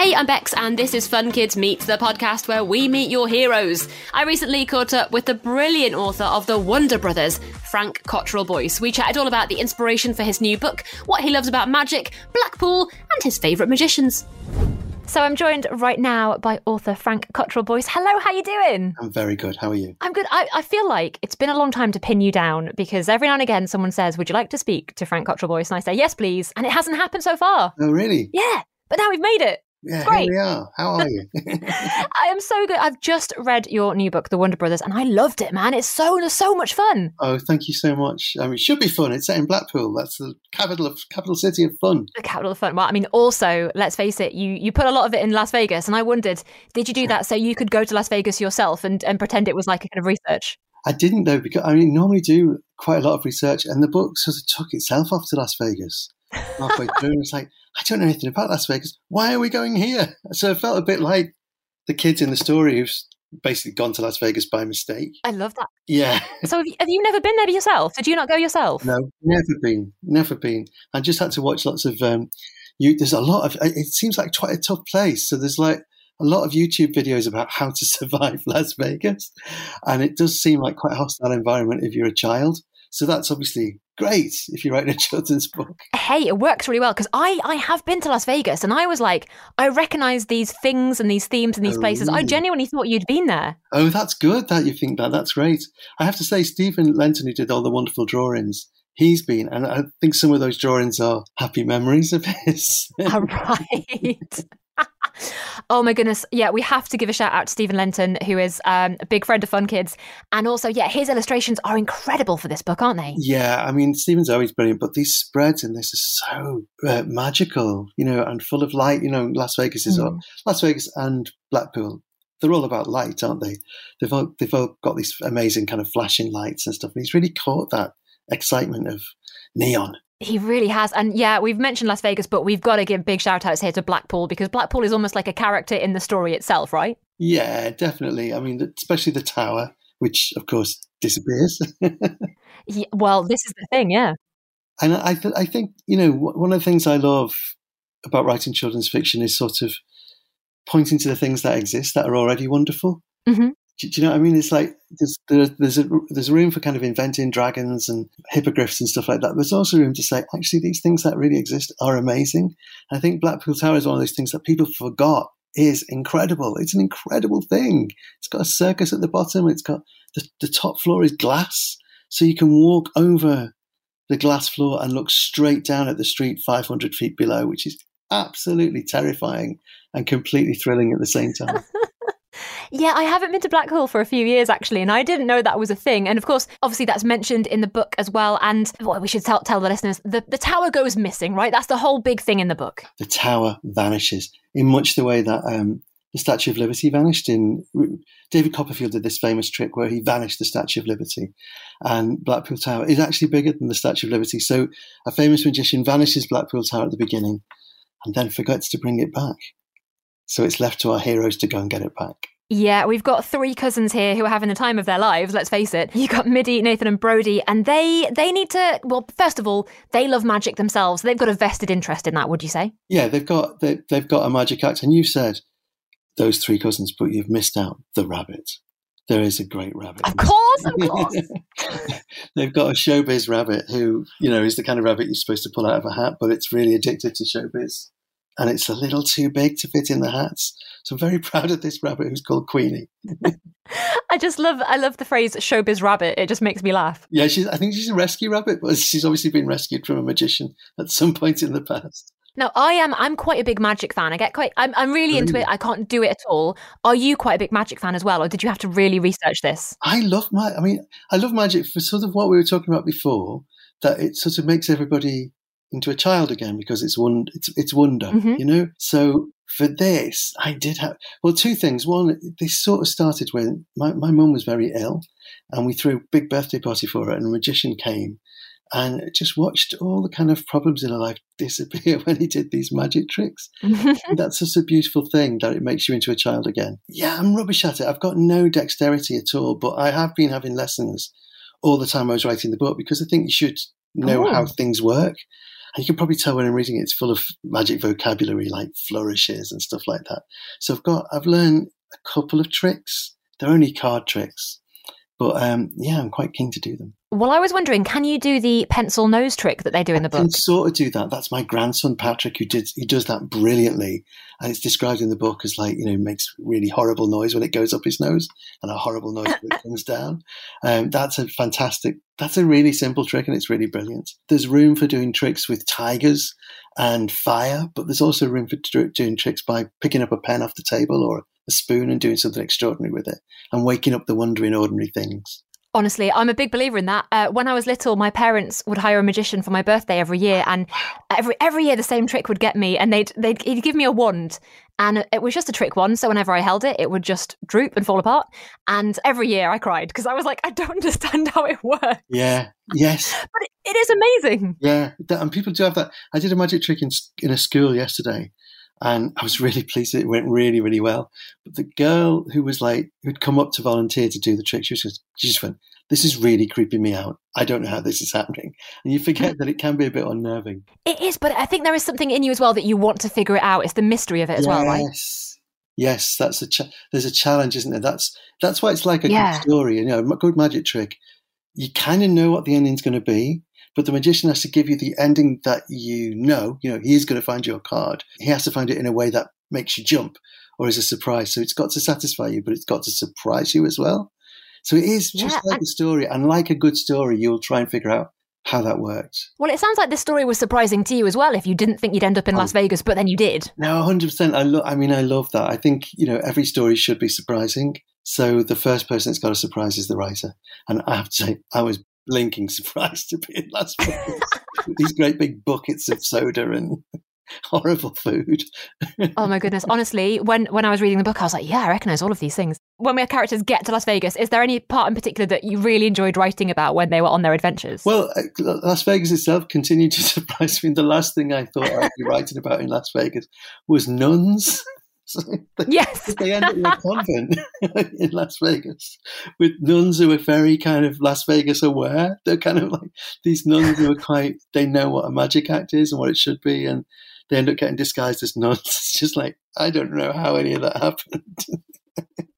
Hey, I'm Bex, and this is Fun Kids Meet, the podcast where we meet your heroes. I recently caught up with the brilliant author of The Wonder Brothers, Frank Cottrell Boyce. We chatted all about the inspiration for his new book, what he loves about magic, Blackpool, and his favourite magicians. So I'm joined right now by author Frank Cottrell Boyce. Hello, how are you doing? I'm very good. How are you? I'm good. I, I, feel like it's been a long time to pin you down because every now and again someone says, Would you like to speak to Frank Cottrell Boyce? And I say, Yes, please. And it hasn't happened so far. Oh, really? Yeah. But now we've made it. Yeah, Great. here we are. How are you? I am so good. I've just read your new book, The Wonder Brothers, and I loved it, man. It's so so much fun. oh, thank you so much. I mean, it should be fun. It's set in Blackpool. That's the capital of capital city of fun. The capital of fun. Well, I mean, also, let's face it, you you put a lot of it in Las Vegas, and I wondered, did you do that so you could go to Las Vegas yourself and, and pretend it was like a kind of research? I didn't though because I mean, normally do quite a lot of research, and the book sort of took itself off to Las Vegas halfway through. It's like I don't know anything about Las Vegas. Why are we going here? So it felt a bit like the kids in the story who've basically gone to Las Vegas by mistake. I love that. Yeah. So have you, have you never been there yourself? Did you not go yourself? No, never been, never been. I just had to watch lots of. Um, you, there's a lot of. It seems like quite a tough place. So there's like a lot of YouTube videos about how to survive Las Vegas, and it does seem like quite a hostile environment if you're a child. So that's obviously great if you're writing a children's book. Hey, it works really well because I, I have been to Las Vegas and I was like, I recognize these things and these themes and these Oh, places. I oh. genuinely thought you'd been there. Oh, that's good that you think that. That's great. I have to say, Steven Lenton, who did all the wonderful drawings, he's been, and I think some of those drawings are happy memories of his. All right. oh my goodness. Yeah, we have to give a shout out to Steven Lenton, who is um, a big friend of Fun Kids. And also, yeah, his illustrations are incredible for this book, aren't they? Yeah, I mean, Steven's always brilliant, but these spreads in this are so uh, magical, you know, and full of light. You know, Las Vegas is Mm. Las Vegas and Blackpool. They're all about light, aren't they? They've all, they've all got these amazing kind of flashing lights and stuff. And he's really caught that excitement of neon. He really has. And yeah, we've mentioned Las Vegas, but we've got to give big shout outs here to Blackpool because Blackpool is almost like a character in the story itself, right? Yeah, definitely. I mean, especially the tower, which of course disappears. Yeah, well, this is the thing, yeah. And I, th- I think, you know, one of the things I love about writing children's fiction is sort of pointing to the things that exist that are already wonderful. Mhm. Do, do you know what I mean? It's like there's, there, there's, a, there's room for kind of inventing dragons and hippogriffs and stuff like that. There's also room to say, actually, these things that really exist are amazing. I think Blackpool Tower is one of those things that people forgot is incredible. It's an incredible thing. It's got a circus at the bottom. It's got the, the top floor is glass. So you can walk over the glass floor and look straight down at the street 500 feet below, which is absolutely terrifying and completely thrilling at the same time. Yeah, I haven't been to Blackpool for a few years actually, and I didn't know that was a thing. And of course, obviously, that's mentioned in the book as well. And well, we should tell, tell the listeners the, the tower goes missing, right? That's the whole big thing in the book. the tower vanishes in much the way that um, the Statue of Liberty vanished. In David Copperfield did this famous trick where he vanished the Statue of Liberty, and Blackpool Tower is actually bigger than the Statue of Liberty. So a famous magician vanishes Blackpool Tower at the beginning, and then forgets to bring it back. So it's left to our heroes to go and get it back. Yeah, we've got three cousins here who are having the time of their lives. Let's face it. You got Middy, Nathan, and Brody, and they they need to. Well, first of all, they love magic themselves. They've got a vested interest in that. Would you say? Yeah, they've got they, they've got a magic act, and you said those three cousins, but you've missed out the rabbit. There is a great rabbit. Of course, of course. They've got a showbiz rabbit who, you know, is the kind of rabbit you're supposed to pull out of a hat, but it's really addicted to showbiz. And it's a little too big to fit in the hats. So I'm very proud of this rabbit who's called Queenie. I just love I love the phrase "showbiz rabbit." It just makes me laugh. Yeah, she's, I think she's a rescue rabbit, but she's obviously been rescued from a magician at some point in the past. Now, I am I'm quite a big magic fan. I get quite I'm I'm really into it. I can't do it at all. Are you quite a big magic fan as well, or did you have to really research this? I love my, I mean, I love magic for sort of what we were talking about before, that it sort of makes everybody into a child again because it's one, it's, it's wonder, Mhm. you know? So for this, I did have, well, two things. One, this sort of started when my, my mum was very ill and we threw a big birthday party for her and a magician came and just watched all the kind of problems in her life disappear when he did these magic tricks. That's just a beautiful thing that it makes you into a child again. Yeah, I'm rubbish at it. I've got no dexterity at all, but I have been having lessons all the time I was writing the book because I think you should know Oh. how things work. And you can probably tell when I'm reading it, it's full of magic vocabulary like flourishes and stuff like that. So I've got, I've learned a couple of tricks. They're only card tricks. But um, yeah, I'm quite keen to do them. Well, I was wondering, can you do the pencil nose trick that they do in the book? I can sort of do that. That's my grandson Patrick who did he does that brilliantly, and it's described in the book as like you know makes really horrible noise when it goes up his nose and a horrible noise when it comes down. Um, that's a fantastic. That's a really simple trick and it's really brilliant. There's room for doing tricks with tigers and fire, but there's also room for doing tricks by picking up a pen off the table or a spoon and doing something extraordinary with it and waking up the wonder in ordinary things. Honestly, I'm a big believer in that. Uh, when I was little, my parents would hire a magician for my birthday every year, and every every year the same trick would get me, and they'd they'd he'd give me a wand, and it was just a trick wand. So whenever I held it, it would just droop and fall apart. And every year I cried because I was like, I don't understand how it works, Yeah. Yes. but it, it is amazing. Yeah, that, and people do have that. I did a magic trick in in a school yesterday, and I was really pleased. It went really, really well. But the girl who was like who'd come up to volunteer to do the trick, she was just, she just went, "This is really creeping me out. I don't know how this is happening." And you forget that it can be a bit unnerving. It is, but I think there is something in you as well that you want to figure it out. It's the mystery of it as well, right? Yes. Yes, that's a cha- there's a challenge, isn't there? That's that's why it's like a Yeah. good story. You know, a good magic trick. You kind of know what the ending's going to be, but the magician has to give you the ending that you know. You know, he is going to find your card. He has to find it in a way that makes you jump or is a surprise. So it's got to satisfy you, but it's got to surprise you as well. So it is just Yeah, like and- a story, and like a good story, you'll try and figure out how that worked. Well, it sounds like this story was surprising to you as well. If you didn't think you'd end up in Oh. Las Vegas, but then you did. No, hundred percent. I love. I mean, I love that. I think you know every story should be surprising. So the first person that's got a surprise is the writer, and I have to say, I was blinking surprised to be in Las Vegas. with These great big buckets of soda and horrible food. Oh my goodness! Honestly, when when I was reading the book, I was like, yeah, I recognise all of these things. When our characters get to Las Vegas, is there any part in particular that you really enjoyed writing about when they were on their adventures? Well, uh, Las Vegas itself continued to surprise me. The last thing I thought I'd be writing about in Las Vegas was nuns. Yes, they end up in a convent in Las Vegas with nuns who are very kind of Las Vegas aware. They're kind of like these nuns who are quite, they know what a magic act is and what it should be. And they end up getting disguised as nuns. It's just like, I don't know how any of that happened.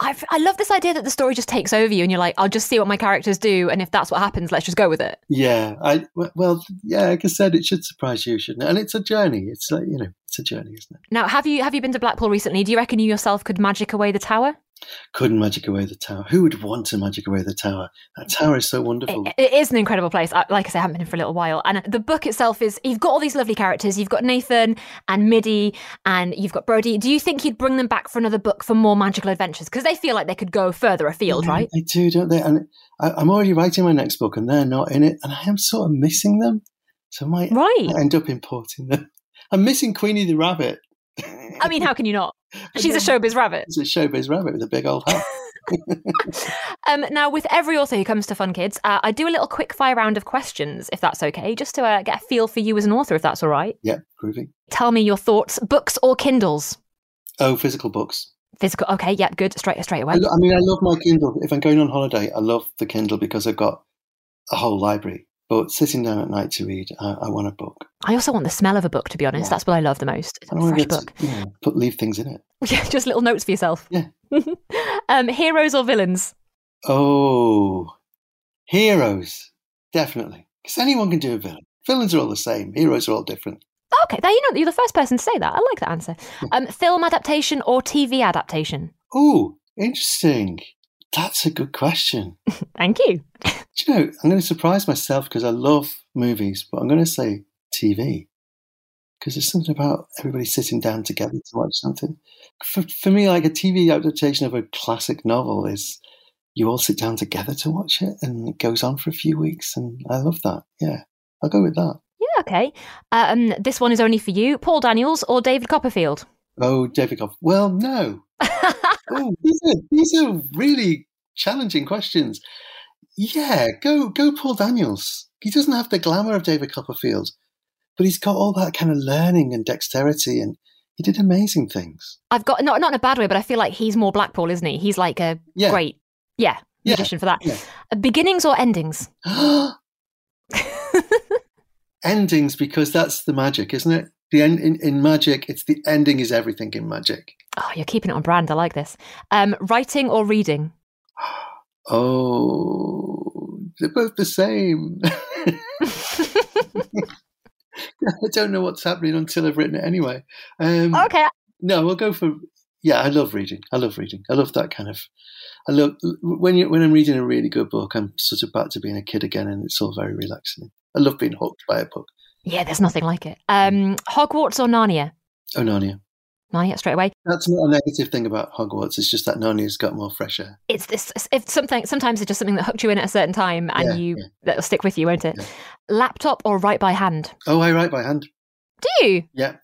I, I love this idea that the story just takes over you, and you're like, I'll just see what my characters do, and if that's what happens, let's just go with it. yeah. I, well, yeah, like I said, it should surprise you, shouldn't it? And it's a journey. It's like, you know, it's a journey, isn't it? Now, have you have you been to Blackpool recently? Do you reckon you yourself could magic away the tower? Couldn't magic away the tower. Who would want to magic away the tower? That tower is so wonderful. It, it is an incredible place. I, like I say, I haven't been in for a little while. And the book itself is you've got all these lovely characters. You've got Nathan and Midi and you've got Brody. Do you think you'd bring them back for another book for more magical adventures? Because they feel like they could go further afield, Yeah, right? They do, don't they? And I, I'm already writing my next book, and they're not in it, and I am sort of missing them. So I might, Right. might end up importing them. I'm missing Queenie the rabbit. I mean, how can you not? She's a showbiz rabbit. It's a showbiz rabbit with a big old hat. Um, now, with every author who comes to Fun Kids, uh, I do a little quick fire round of questions, if that's okay, just to uh, get a feel for you as an author, if that's all right. yeah, groovy. Tell me your thoughts. Books or Kindles? Oh, physical books. Physical. Okay, yeah, good. Straight straight away. I, lo- I mean, I love my Kindle. If I'm going on holiday, I love the Kindle because I've got a whole library. But sitting down at night to read, I, I want a book. I also want the smell of a book, to be honest. Yeah. That's what I love the most. It's a fresh book. know, put leave things in it. Yeah, just little notes for yourself. Yeah. um, heroes or villains? Oh, heroes, definitely. Because anyone can do a villain. Villains are all the same. Heroes are all different. Okay, there you know you're the first person to say that. I like that answer. Um, film adaptation or TV adaptation? Oh, interesting. That's a good question. Thank you. Do you know, I'm going to surprise myself because I love movies, but I'm going to say TV. Because there's something about everybody sitting down together to watch something. For, for me, like a TV adaptation of a classic novel is you all sit down together to watch it and it goes on for a few weeks. And I love that. Yeah, I'll go with that. Yeah, okay. Um, this one is only for you. Paul Daniels or David Copperfield? Oh, David Copperfield. Well, no. oh, these are, these are really challenging questions. Yeah, go go Paul Daniels. He doesn't have the glamour of David Copperfield, but he's got all that kind of learning and dexterity, and he did amazing things. I've got not not in a bad way, but I feel like he's more Blackpool, isn't he? He's like a Yeah. great, yeah, Yeah, magician for that. yeah. Uh, beginnings or endings? endings because that's the magic, isn't it? The end in, in magic, it's the ending is everything in magic. Oh, you're keeping it on brand. I like this. Um, writing or reading? Oh, they're both the same. I don't know what's happening until I've written it anyway. Um, okay. No, we'll go for. Yeah, I love reading. I love reading. I love that kind of. I love when you when I'm reading a really good book. I'm sort of back to being a kid again, and it's all very relaxing. I love being hooked by a book. Yeah, there's nothing like it. Um, Hogwarts or Narnia? Oh, Narnia. Narnia straight away. That's not a negative thing about Hogwarts. It's just that Narnia's got more fresh air. It's this. If something, sometimes it's just something that hooked you in at a certain time, and Yeah, you yeah. that'll stick with you, won't it? Yeah. Laptop or write by hand? Oh, I write by hand. Do you? Yeah,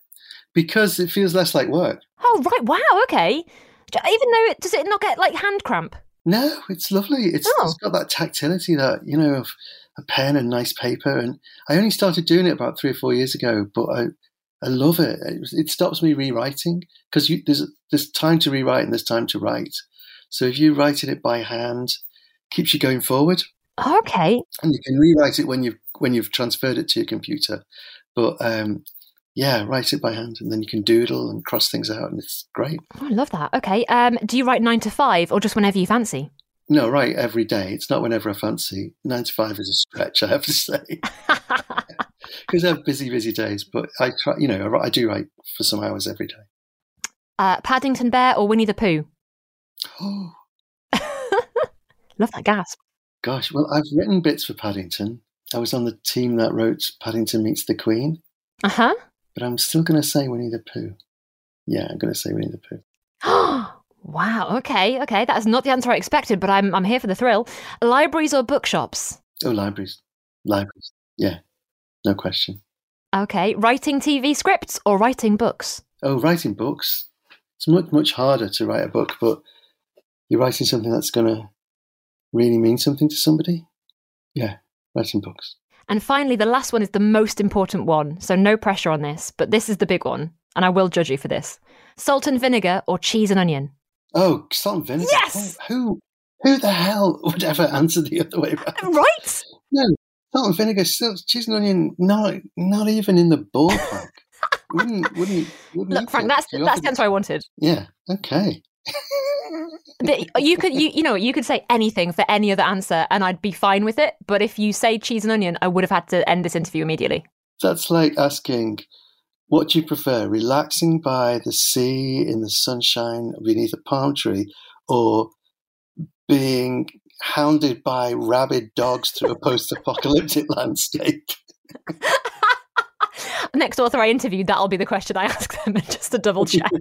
because it feels less like work. Oh, right. Wow. Okay. Even though it does it not get like hand cramp? No, it's lovely. It's, Oh. it's got that tactility that you know of a pen and nice paper. And I only started doing it about three or four years ago, but I I love it. It, it stops me rewriting because there's there's time to rewrite and there's time to write. So if you're writing it by hand, keeps you going forward, Okay. and you can rewrite it when you've when you've transferred it to your computer. But um, yeah, write it by hand, and then you can doodle and cross things out, and it's great. Oh, I love that. Okay. Um, do you write nine to five or just whenever you fancy? No, right, every day. It's not whenever I fancy. Nine to five is a stretch, I have to say. because I have busy, busy days. But I try, you know, I, I do write for some hours every day. uh, Paddington Bear or Winnie the Pooh? Oh Love that gasp. gosh, well, I've written bits for Paddington. I was on the team that wrote Paddington Meets the Queen, Uh huh. but I'm still going to say Winnie the Pooh. Yeah, I'm going to say Winnie the Pooh. wow. Okay. Okay. That is not the answer I expected, but I'm I'm here for the thrill. Libraries or bookshops? Oh, libraries, libraries. Yeah, no question. Okay. Writing TV scripts or writing books? Oh, writing books. It's much, much harder to write a book, but you're writing something that's going to really mean something to somebody. Yeah, writing books. And finally, the last one is the most important one. So no pressure on this, but this is the big one, and I will judge you for this. Salt and vinegar or cheese and onion? Oh, salt and vinegar. Yes! Who, who the hell would ever answer the other way around? Right. No, salt and vinegar, cheese and onion, not, not even in the ballpark. wouldn't, wouldn't, wouldn't Look, Frank, that's that's the answer I wanted. Yeah. Okay. But you could you you know you could say anything for any other answer, and I'd be fine with it. But if you say cheese and onion, I would have had to end this interview immediately. That's like asking, what do you prefer, relaxing by the sea in the sunshine beneath a palm tree, or being hounded by rabid dogs through a post-apocalyptic landscape? Next author I interviewed, that'll be the question I ask them, just to double check.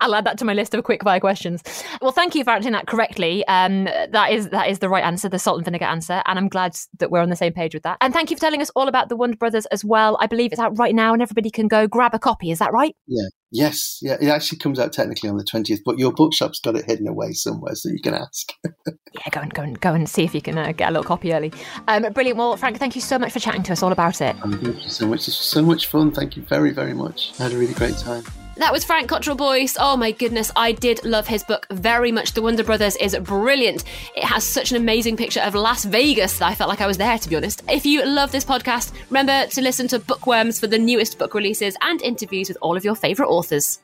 I'll add that to my list of quick fire questions. Well, thank you for answering that correctly. Um, that is that is the right answer, the salt and vinegar answer, and I'm glad that we're on the same page with that. And thank you for telling us all about the Wonder Brothers as well. I believe it's out right now, and everybody can go grab a copy. Is that right? Yeah. Yes. Yeah. It actually comes out technically on the twentieth, but your bookshop's got it hidden away somewhere, so you can ask. Yeah, go and go and go and see if you can uh, get a little copy early. Um, brilliant. Well, Frank, thank you so much for chatting to us all about it. And thank you so much. This was so much fun. Thank you very, very much. I had a really great time. That was Frank Cottrell Boyce. Oh my goodness, I did love his book very much. The Wonder Brothers is brilliant. It has such an amazing picture of Las Vegas that I felt like I was there, to be honest. If you love this podcast, remember to listen to Bookworms for the newest book releases and interviews with all of your favourite authors.